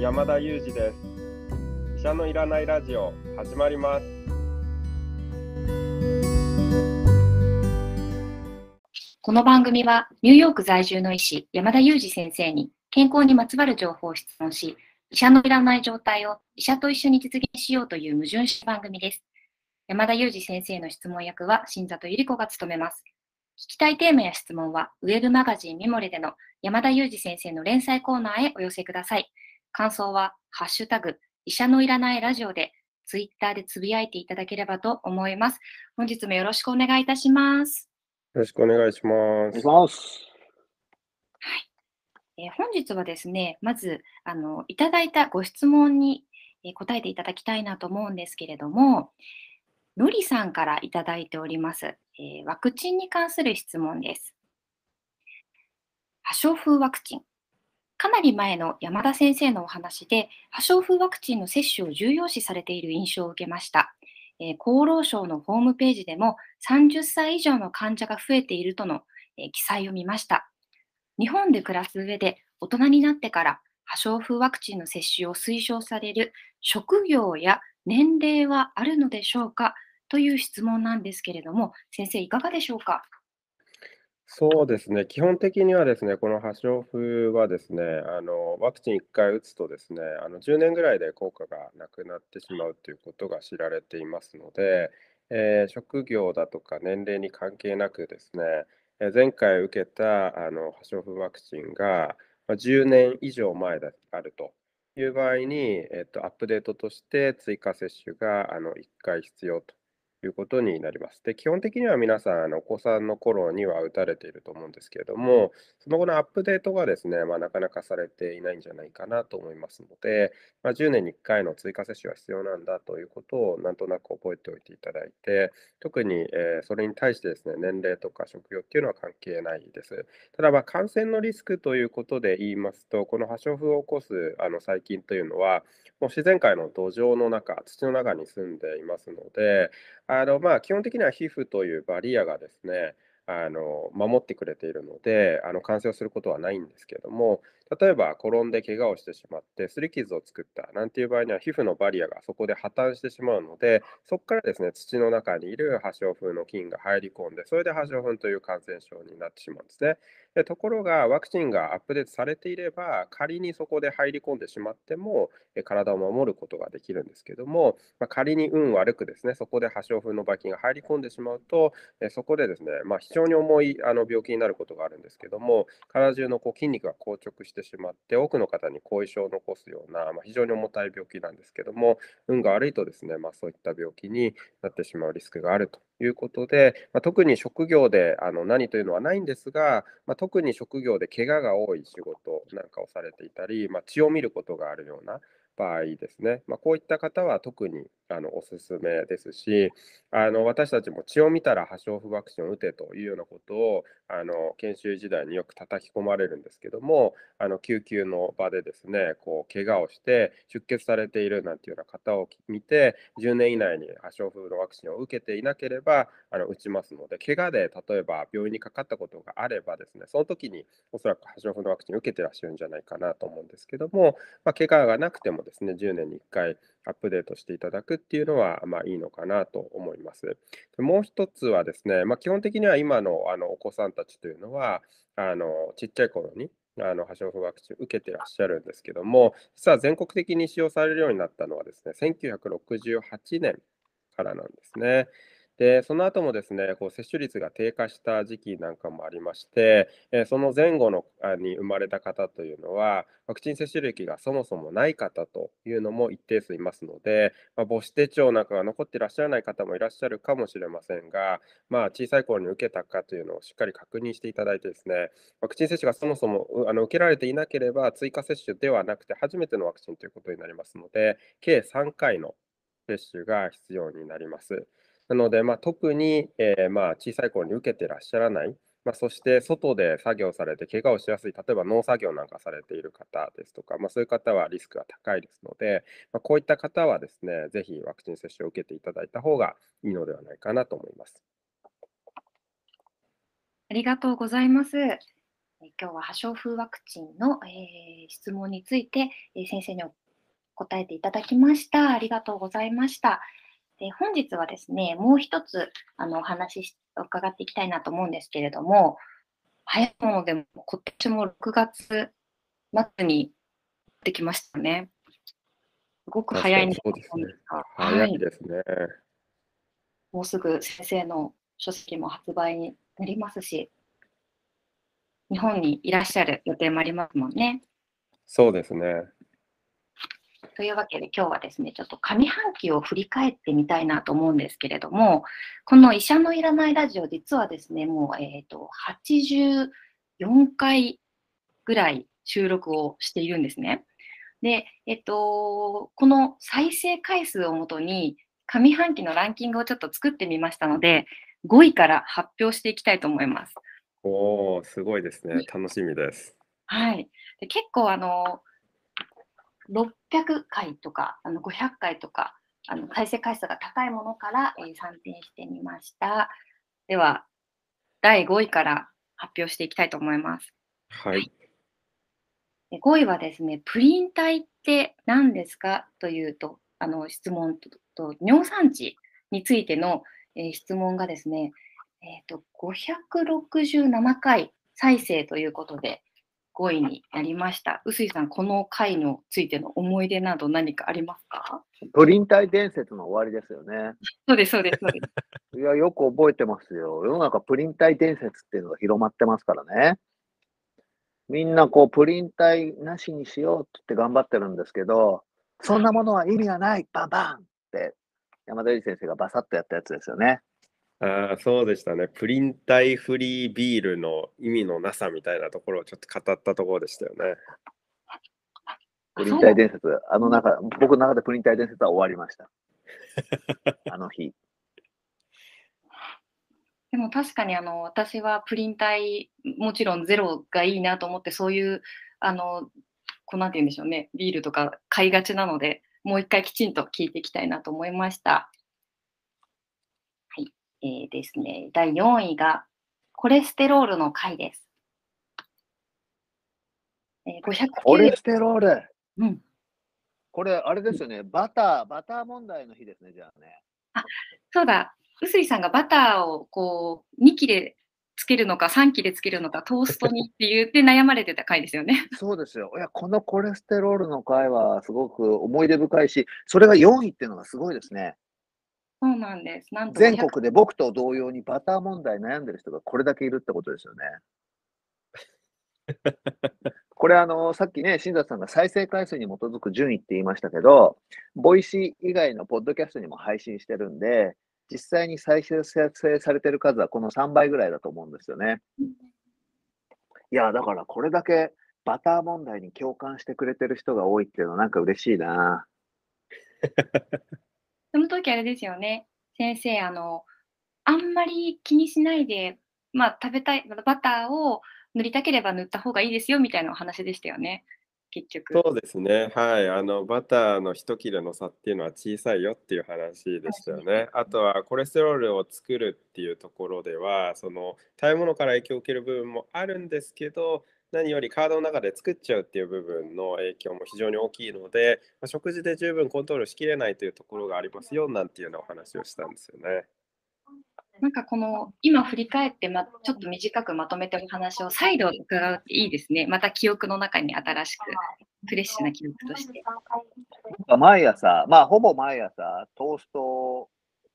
山田裕二です。医者のいらないラジオ始まります。この番組はニューヨーク在住の医師山田裕二先生に健康にまつわる情報を質問し医者のいらない状態を医者と一緒に実現しようという矛盾した番組です。山田裕二先生の質問役は新里ゆり子が務めます。聞きたいテーマや質問は、ウェブマガジンミモレでの山田裕二先生の連載コーナーへお寄せください。感想は、ハッシュタグ、医者のいらないラジオで、ツイッターでつぶやいていただければと思います。本日もよろしくお願いいたします。よろしくお願いします。ますはい。えー、本日はですね、まず、あの、いただいたご質問に、えー、答えていただきたいなと思うんですけれども、のりさんからいただいております、えー、ワクチンに関する質問です。破傷風ワクチン。かなり前の山田先生のお話で、破傷風ワクチンの接種を重要視されている印象を受けました。えー、厚労省のホームページでも30歳以上の患者が増えているとの、えー、記載を見ました。日本で暮らす上で大人になってから破傷風ワクチンの接種を推奨される職業や年齢はあるのでしょうか？という質問なんですけれども、先生、いかがでしょうか？そうですね、基本的にはですね、この破傷風はですね、あのワクチン1回打つとですね、あの10年ぐらいで効果がなくなってしまうということが知られていますので、えー、職業だとか年齢に関係なくですね、え前回受けたあの破傷風ワクチンが10年以上前であるという場合に、えっと、アップデートとして追加接種があの1回必要ということになります。で、基本的には皆さん、あのお子さんの頃には打たれていると思うんですけれども、その後のアップデートがですね、まあ、なかなかされていないんじゃないかなと思いますので、まあ、10年に1回の追加接種が必要なんだということをなんとなく覚えておいていただいて、特に、えー、それに対してですね、年齢とか職業っていうのは関係ないです。ただ、ま感染のリスクということで言いますと、この破傷風を起こすあの細菌というのは、もう自然界の土壌の中、土の中に住んでいますので、あのまあ、基本的には皮膚というバリアがですね、あの守ってくれているのであの感染をすることはないんですけども例えば転んで怪我をしてしまってすり傷を作ったなんていう場合には皮膚のバリアがそこで破綻してしまうのでそこからですね土の中にいる破傷風の菌が入り込んでそれで破傷風という感染症になってしまうんですね。でところがワクチンがアップデートされていれば仮にそこで入り込んでしまっても体を守ることができるんですけども、まあ、仮に運悪くですねそこで破傷風のば菌が入り込んでしまうとそこでですね、まあ、非常に重いあの病気になることがあるんですけども体中のこう筋肉が硬直してしまって多くの方に後遺症を残すような、まあ、非常に重たい病気なんですけども運が悪いとですね、まあ、そういった病気になってしまうリスクがあるということで、まあ、特に職業であの何というのはないんですが、まあ、特に職業で怪我が多い仕事なんかをされていたり、まあ、血を見ることがあるような場合ですね、まこういった方は特にあのおすすめですし、あの私たちも血を見たら破傷風ワクチンを打てというようなことをあの研修時代によく叩き込まれるんですけども、あの救急の場でですね、こう怪我をして出血されているなんていうような方を見て、10年以内に破傷風のワクチンを受けていなければあの打ちますので、怪我で例えば病院にかかったことがあればですね、その時におそらく破傷風のワクチンを受けてらっしゃるんじゃないかなと思うんですけども、まあ、怪我がなくてもですね、10年に1回アップデートしていただくっていうのは、まあ、いいのかなと思います。もう一つはですね、まあ、基本的には今のあのお子さんたちというのは、あのちっちゃい頃にあの破傷風ワクチンを受けてらっしゃるんですけども、実は全国的に使用されるようになったのはですね、1968年からなんですね。で、その後もですね、こう接種率が低下した時期なんかもありまして、えその前後のあに生まれた方というのは、ワクチン接種歴がそもそもない方というのも一定数いますので、まあ、母子手帳なんかが残っていらっしゃらない方もいらっしゃるかもしれませんが、まあ、小さい頃に受けたかというのをしっかり確認していただいてですね、ワクチン接種がそもそもあの受けられていなければ、追加接種ではなくて初めてのワクチンということになりますので、計3回の接種が必要になります。なので、まあ、特に、えー、まあ、小さい頃に受けてらっしゃらない、まあ、そして外で作業されて怪我をしやすい、例えば農作業なんかされている方ですとか、まあ、そういう方はリスクが高いですので、まあ、こういった方はですね、ぜひワクチン接種を受けていただいた方がいいのではないかなと思います。ありがとうございます。今日は破傷風ワクチンの、えー質問について、えー先生に答えていただきました。ありがとうございました。で本日はですね、もう一つあのお話しし伺っていきたいなと思うんですけれども、早いものでも今年も6月末にできましたね。すごく早いんですが、早いですね。もうすぐ先生の書籍も発売になりますし、日本にいらっしゃる予定もありますもんね。そうですね。というわけで今日はですね、ちょっと上半期を振り返ってみたいなと思うんですけれども、この医者のいらないラジオ、実はですね、もう、えー、と84回ぐらい収録をしているんですね。で、えっと、この再生回数をもとに、上半期のランキングをちょっと作ってみましたので、5位から発表していきたいと思います。おお、すごいですね。楽しみです。はい。で結構あの、600回とか、あの500回とか、あの再生回数が高いものから、えー参点してみました。では、第5位から発表していきたいと思います。はい。で5位はですね、プリン体って何ですか？というと、あの質問とと尿酸値についての、えー質問がですね、えー、と567回再生ということで5位になりました。臼井さん、この回についての思い出など何かありますか？プリン体伝説の終わりですよね。そうです、そうです、そうです。いや、よく覚えてますよ。世の中プリン体伝説っていうのが広まってますからね。みんなこう、プリン体なしにしようって言って頑張ってるんですけど、そんなものは意味がないバンバンって山田由里先生がバサッとやったやつですよね。ああ、そうでしたね。プリン体フリービールの意味のなさみたいなところをちょっと語ったところでしたよね。プリン体伝説。あの中、僕の中でプリン体伝説は終わりました。あの日。でも確かにあの私はプリン体もちろんゼロがいいなと思ってそういうあのこうなんて言うんでしょうねビールとか買いがちなのでもう一回きちんと聞いていきたいなと思いました。はい、えーですね第4位がコレステロールの回です。えー、509コレステロール。うん、これ、あれですよね。バター、バター問題の日ですね、じゃあね。そうだ臼井さんがバターをこう2切れつけるのか3切れつけるのかトーストにって言って悩まれてた回ですよね。そうですよ。いや、このコレステロールの回はすごく思い出深いし、それが4位っていうのがすごいですね。そうなんです。なんと全500国で僕と同様にバター問題悩んでる人がこれだけいるってことですよね。これあの、さっきね、新里さんが再生回数に基づく順位って言いましたけど、 Voicy 以外のポッドキャストにも配信してるんで、実際に再生されてる数はこの3倍ぐらいだと思うんですよね。いや、だからこれだけバター問題に共感してくれてる人が多いっていうのはなんか嬉しいな。その時あれですよね。先生、あの、あんまり気にしないで、まあ、食べたい、バターを塗りたければ塗った方がいいですよみたいなお話でしたよね。結局。そうですね。はい。あの、バターの一切れの差っていうのは小さいよっていう話でしたよね。あとは、コレステロールを作るっていうところでは、その、食べ物から影響を受ける部分もあるんですけど、何より体の中で作っちゃうっていう部分の影響も非常に大きいので、まあ食事で十分コントロールしきれないというところがありますよなんていうようなお話をしたんですよね。なんかこの、今振り返って、ま、ちょっと短くまとめてお話を再度伺うっていいですね。また記憶の中に新しく、フレッシュな記憶として。毎朝、まあ、ほぼ毎朝、トーストを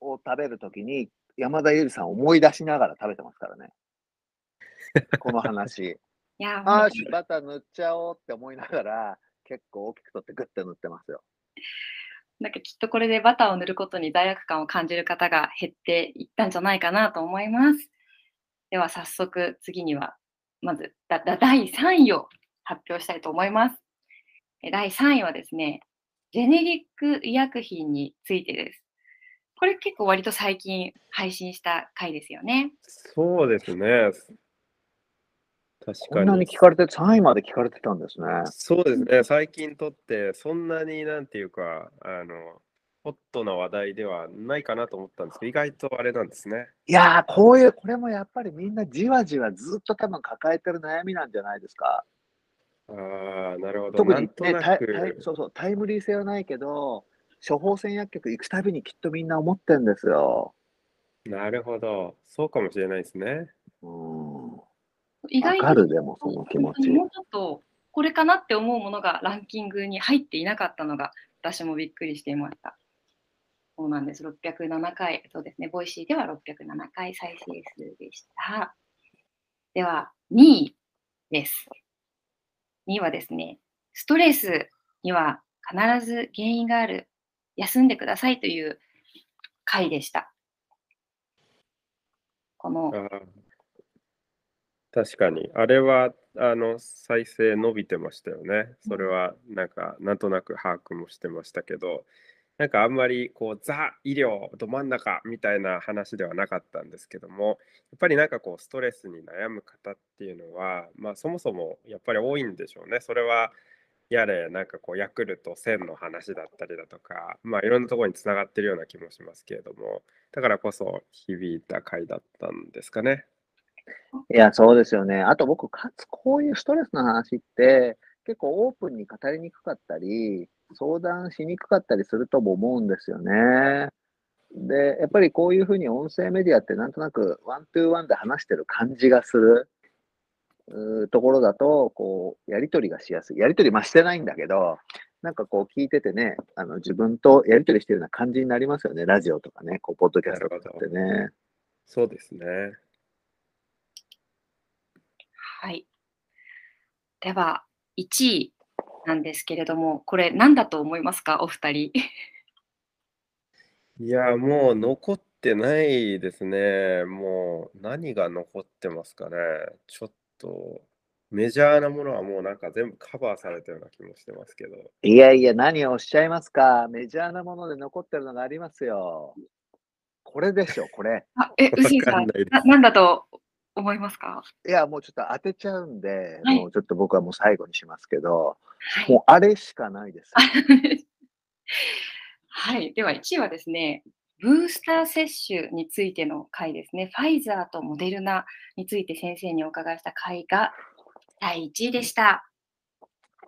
食べるときに、山田ゆりさんを思い出しながら食べてますからね。この話。いやー、あバター塗っちゃおうって思いながら、結構大きく取ってグッて塗ってますよ。なんかきっとこれでバターを塗ることに罪悪感を感じる方が減っていったんじゃないかなと思います。では早速次には、まずだだ第3位を発表したいと思います。え第3位はですね、ジェネリック医薬品についてです。これ結構割と最近配信した回ですよね。そうですね。確こんなかにに聞かれて、3位まで聞かれてたんですね。そうですね、最近とって、そんなになんていうか、あの、ホットな話題ではないかなと思ったんですけど、意外とあれなんですね。いやー、こういう、これもやっぱりみんなじわじわずっと多分抱えてる悩みなんじゃないですか。ああ、なるほど。特にね、なタイそうそう、タイムリー性はないけど、処方箋薬局行くたびにきっとみんな思ってんですよ。なるほど。そうかもしれないですね。うん。意外わかる、でもその気持ち。もうちょっとこれかなって思うものがランキングに入っていなかったのが私もびっくりしていました。そうなんです。607回、そうですね、 Voicy では607回再生数でした。では、2位です。2位はですね、ストレスには必ず原因がある。休んでくださいという回でした。この確かに。あれは、あの、再生伸びてましたよね。それは、なんか、なんとなく把握もしてましたけど、なんかあんまり、こう、ザ・医療ど真ん中みたいな話ではなかったんですけども、やっぱりなんかこう、ストレスに悩む方っていうのは、まあ、そもそもやっぱり多いんでしょうね。それは、やれ、なんかこう、ヤクルト1000の話だったりだとか、まあ、いろんなところにつながってるような気もしますけれども、だからこそ響いた回だったんですかね。いや、そうですよね。あと僕、かつこういうストレスの話って、結構オープンに語りにくかったり、相談しにくかったりするとも思うんですよね。で、やっぱりこういうふうに音声メディアってなんとなくワントゥーワンで話してる感じがするところだと、こう、やりとりがしやすい。やりとりましてないんだけど、なんかこう聞いててね、あの自分とやりとりしてるような感じになりますよね。ラジオとかね、こう、ポッドキャストとかってね。そうですね。はい。では、1位なんですけれども、これ何だと思いますか、お二人。いや、もう残ってないですね。もう何が残ってますかね。ちょっとメジャーなものはもうなんか全部カバーされたような気もしてますけど。いやいや、何をおっしゃいますか？メジャーなもので残ってるのがありますよ。これでしょ、これ。あえ、うすいさんわかんないですな、なんだと思いますか？いや、もうちょっと当てちゃうんで、はいもうちょっと僕はもう最後にしますけど、はいもうあれしかないです。はい。では、1位はですね、ブースター接種についての回ですね。ファイザーとモデルナについて先生にお伺いした回が第1位でした。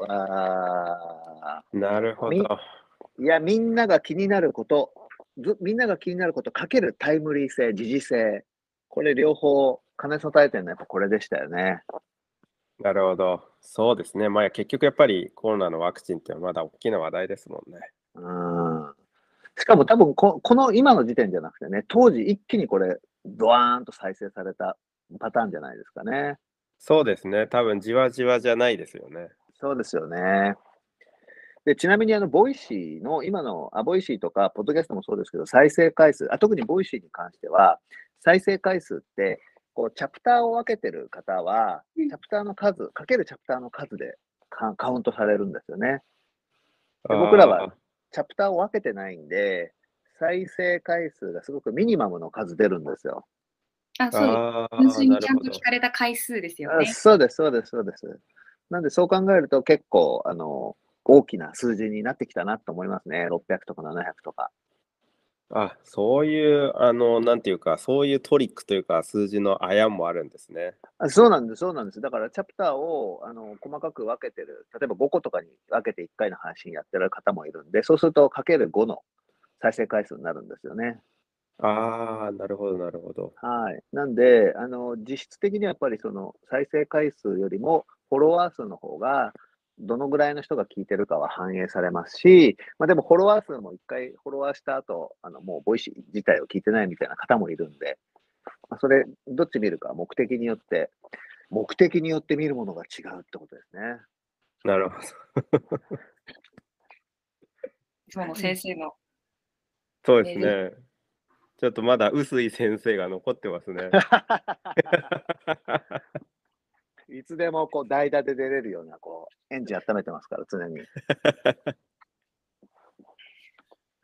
わなるほみど。ーいや、みんなが気になること、ずみんなが気になることかけるタイムリー性、時事性、これ両方兼ね備えてるのはやっぱこれでしたよね。なるほど。そうですね。まあ結局やっぱりコロナのワクチンってまだ大きな話題ですもんね。うん。しかも多分こ、この今の時点じゃなくてね、当時一気にこれ、ドワーンと再生されたパターンじゃないですかね。そうですね。多分じわじわじゃないですよね。そうですよね。で、ちなみにあの、ボイシーの、今の、あ、ボイシーとか、ポッドキャストもそうですけど、再生回数、あ、特にボイシーに関しては、再生回数って、こう、チャプターを分けてる方は、うんチャプターの数、かけるチャプターの数でカカウントされるんですよね。で僕らはチャプターを分けてないんで、再生回数がすごくミニマムの数出るんですよ。あ、そう純粋にちゃんと聞かれた回数ですよあね。そうです、そうです、そうです。なんで、そう考えると結構、あの、大きな数字になってきたなと思いますね。600とか700とか。あ、そういう、あの、なんていうか、そういうトリックというか、数字のあやもあるんですね。あそうなんです、そうなんです。だから、チャプターをあの細かく分けてる、例えば5個とかに分けて1回の配信やってる方もいるんで、そうすると、かける5の再生回数になるんですよね。ああ、なるほど、なるほど。はい。なんで、あの、実質的にはやっぱりその再生回数よりも、フォロワー数の方が、どのぐらいの人が聞いてるかは反映されますし、まあでもフォロワー数も一回フォロワーした後、あの、もうボイシー自体を聞いてないみたいな方もいるんで、まあ、それ、どっち見るか目的によって、目的によって見るものが違うってことですね。なるほど。いつもの先生の。そうですね。ちょっとまだ臼井先生が残ってますね。いつでもこう代打で出れるようなこうエンジン温めてますから、常に。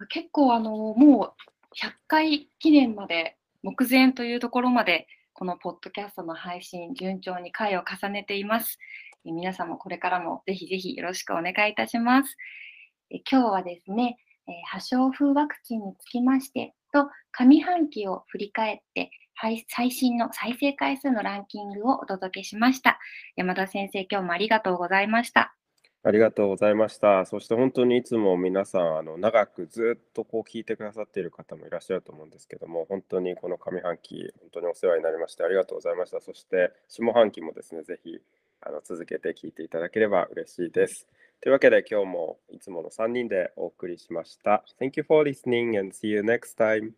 結構あのもう100回記念まで目前というところまでこのポッドキャストの配信順調に回を重ねています。え皆さんもこれからもぜひぜひよろしくお願いいたします。え今日はですね、えー破傷風ワクチンにつきましてと、上半期を振り返って、最新の再生回数のランキングをお届けしました。山田先生、今日もありがとうございました。ありがとうございました。そして本当にいつも皆さん、あの長くずっとこう聞いてくださっている方もいらっしゃると思うんですけども、本当にこの上半期、本当にお世話になりまして、ありがとうございました。そして下半期もですね、ぜひあの続けて聞いていただければ嬉しいです。というわけで今日もいつもの3人でお送りしました。Thank you for listening and see you next time.